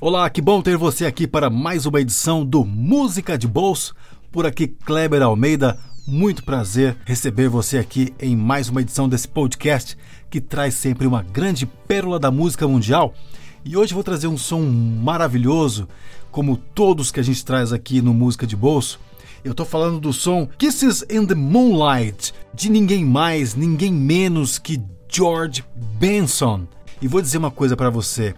Olá, que bom ter você aqui para mais uma edição do Música de Bolso. Por aqui, Kleber Almeida. Muito prazer receber você aqui em mais uma edição desse podcast que traz sempre uma grande pérola da música mundial. E hoje vou trazer um som maravilhoso, como todos que a gente traz aqui no Música de Bolso. Eu tô falando do som Kisses in the Moonlight, de ninguém mais, ninguém menos que George Benson. E vou dizer uma coisa para você.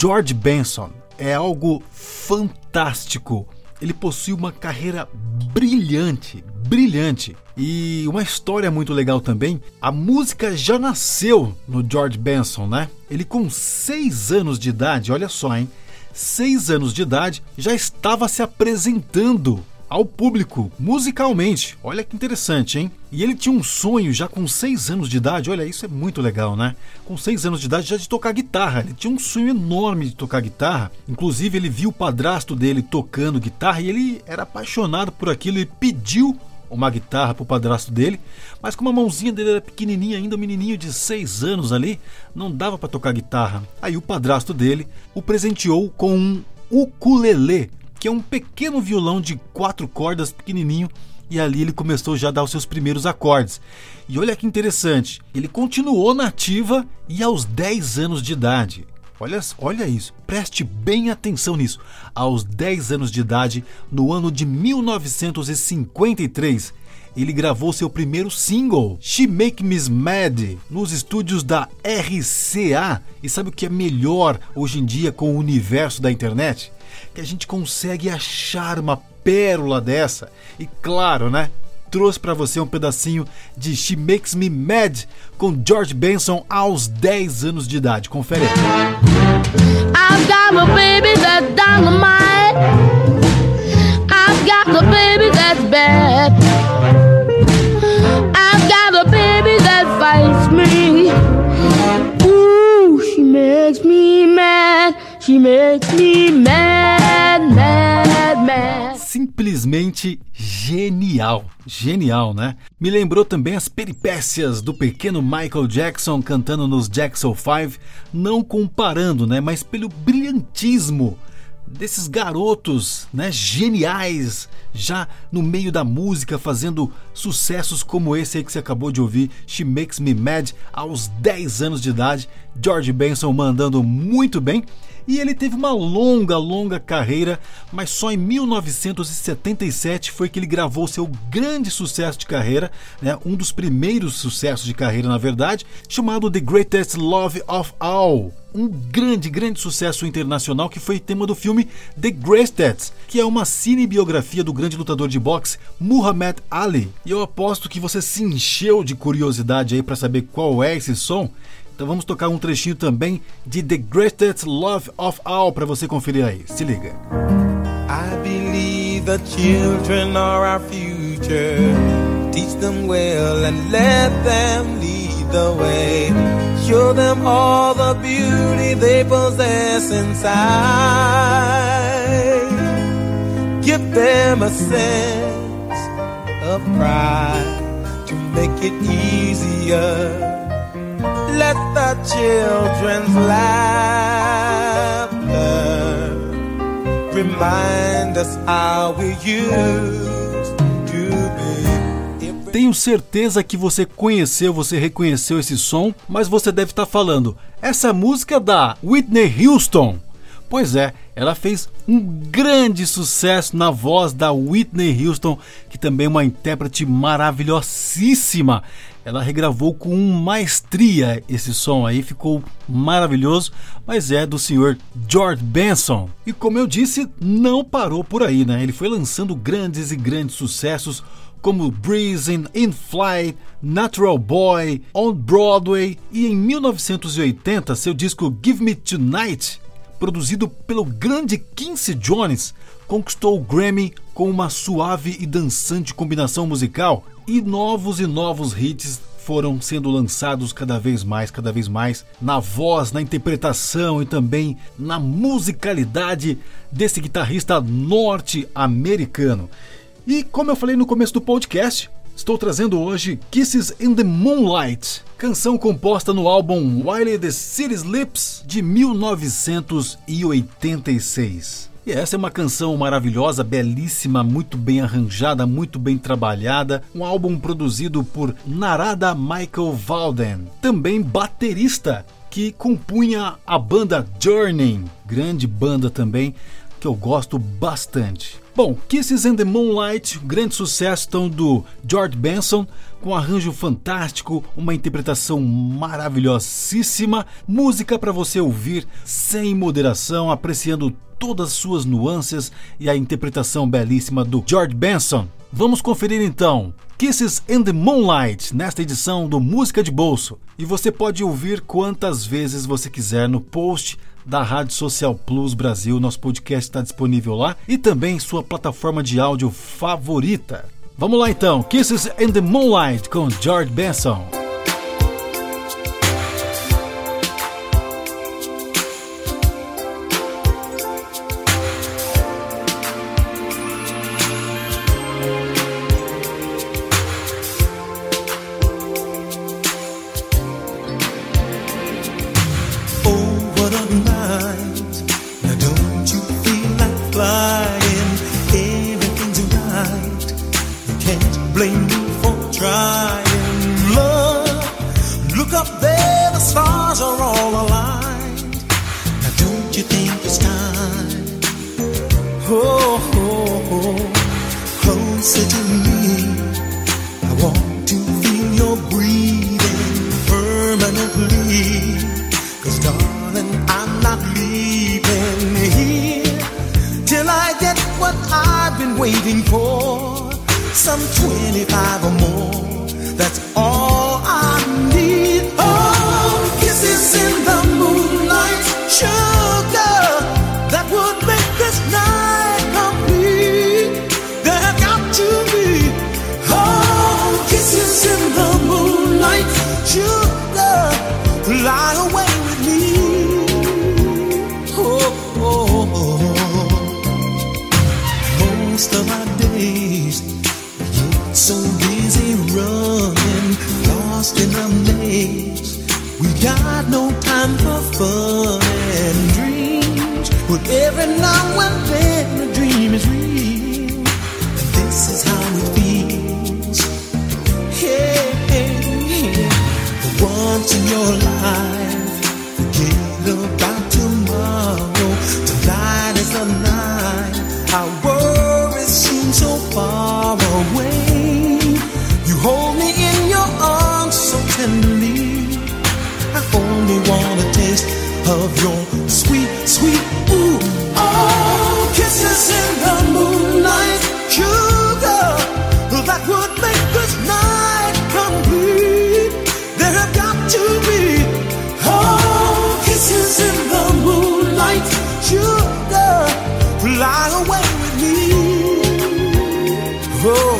George Benson é algo fantástico. Ele possui uma carreira brilhante, brilhante. E uma história muito legal também. A música já nasceu no George Benson, né? Ele com seis anos de idade, olha só, hein? Seis anos de idade já estava se apresentando ao público musicalmente. Olha que interessante, hein? E ele tinha um sonho já com 6 anos de idade. Olha, isso é muito legal, né? Com 6 anos de idade já de tocar guitarra. Ele tinha um sonho enorme de tocar guitarra. Inclusive, ele viu o padrasto dele tocando guitarra e ele era apaixonado por aquilo e pediu uma guitarra pro padrasto dele, mas como a mãozinha dele era pequenininha ainda, um menininho de 6 anos ali, não dava para tocar guitarra. Aí o padrasto dele o presenteou com um ukulele, que é um pequeno violão de quatro cordas pequenininho e ali ele começou já a dar os seus primeiros acordes. E olha que interessante, ele continuou na ativa e aos 10 anos de idade. Olha, olha isso, preste bem atenção nisso. Aos 10 anos de idade, no ano de 1953, ele gravou seu primeiro single, She Make Me Mad, nos estúdios da RCA. E sabe o que é melhor hoje em dia com o universo da internet? Que a gente consegue achar uma pérola dessa. E claro, né? Trouxe para você um pedacinho de She Makes Me Mad com George Benson aos 10 anos de idade. Confere aí. I've got a baby that's dynamite. I've got a baby that's bad. I've got a baby that fights me. Ooh, she makes me mad. She makes me mad. Simplesmente genial, genial, né? Me lembrou também as peripécias do pequeno Michael Jackson cantando nos Jackson 5, não comparando, né, mas pelo brilhantismo desses garotos, né, geniais, já no meio da música fazendo sucessos como esse aí que você acabou de ouvir, She Makes Me Mad, aos 10 anos de idade, George Benson mandando muito bem e ele teve uma longa, longa carreira, mas só em 1977 foi que ele gravou seu grande sucesso de carreira, né, um dos primeiros sucessos de carreira, na verdade, chamado The Greatest Love of All. Um grande, grande sucesso internacional que foi tema do filme The Greatest, que é uma cinebiografia do grande lutador de boxe Muhammad Ali. E eu aposto que você se encheu de curiosidade aí para saber qual é esse som. Então vamos tocar um trechinho também de The Greatest Love of All para você conferir aí. Se liga. I believe the children are our future. Teach them well and let them lead the way. Show them all the beauty they possess inside. Give them a sense of pride to make it easier let the children's laughter remind us how we used to be. Tenho certeza que você conheceu, você reconheceu esse som, mas você deve estar falando: essa música da Whitney Houston. Pois é, ela fez um grande sucesso na voz da Whitney Houston, que também é uma intérprete maravilhosíssima. Ela regravou com maestria esse som aí, ficou maravilhoso, mas é do senhor George Benson. E como eu disse, não parou por aí, né? Ele foi lançando grandes e grandes sucessos como Breezing, In Flight, Natural Boy, On Broadway e em 1980 seu disco Give Me Tonight produzido pelo grande Quincy Jones, conquistou o Grammy com uma suave e dançante combinação musical e novos e novos hits foram sendo lançados cada vez mais, cada vez mais na voz, na interpretação e também na musicalidade desse guitarrista norte-americano. E como eu falei no começo do podcast, Estou trazendo hoje Kisses in the Moonlight, canção composta no álbum While the City Sleeps de 1986. E essa é uma canção maravilhosa, belíssima, muito bem arranjada, muito bem trabalhada. Um álbum produzido por Narada Michael Walden, também baterista, que compunha a banda Journey, grande banda também, que eu gosto bastante. Bom, Kisses and the Moonlight, grande sucesso então do George Benson, com um arranjo fantástico, uma interpretação maravilhosíssima, música para você ouvir sem moderação, apreciando todas as suas nuances e a interpretação belíssima do George Benson. Vamos conferir então Kisses and the Moonlight nesta edição do Música de Bolso. E você pode ouvir quantas vezes você quiser no post da Rádio Social Plus Brasil. Nosso podcast está disponível lá e também sua plataforma de áudio favorita. Vamos lá então, Kisses in the Moonlight com George Benson. stars are all aligned. Now don't you think it's time? Oh, oh, oh. closer to me. I want to feel your breathing permanently. Cause darling, I'm not leaving here till I get what I've been waiting for. Some 25 or more. That's all. so busy running, lost in a maze. We got no time for fun and dreams, but every now and then a dream is real. This is how it feels. Hey, hey, hey. the in your life. of your sweet, sweet ooh. Oh, kisses in the moonlight, sugar, that would make this night complete. There have got to be oh, kisses in the moonlight, sugar, fly away with me. Oh.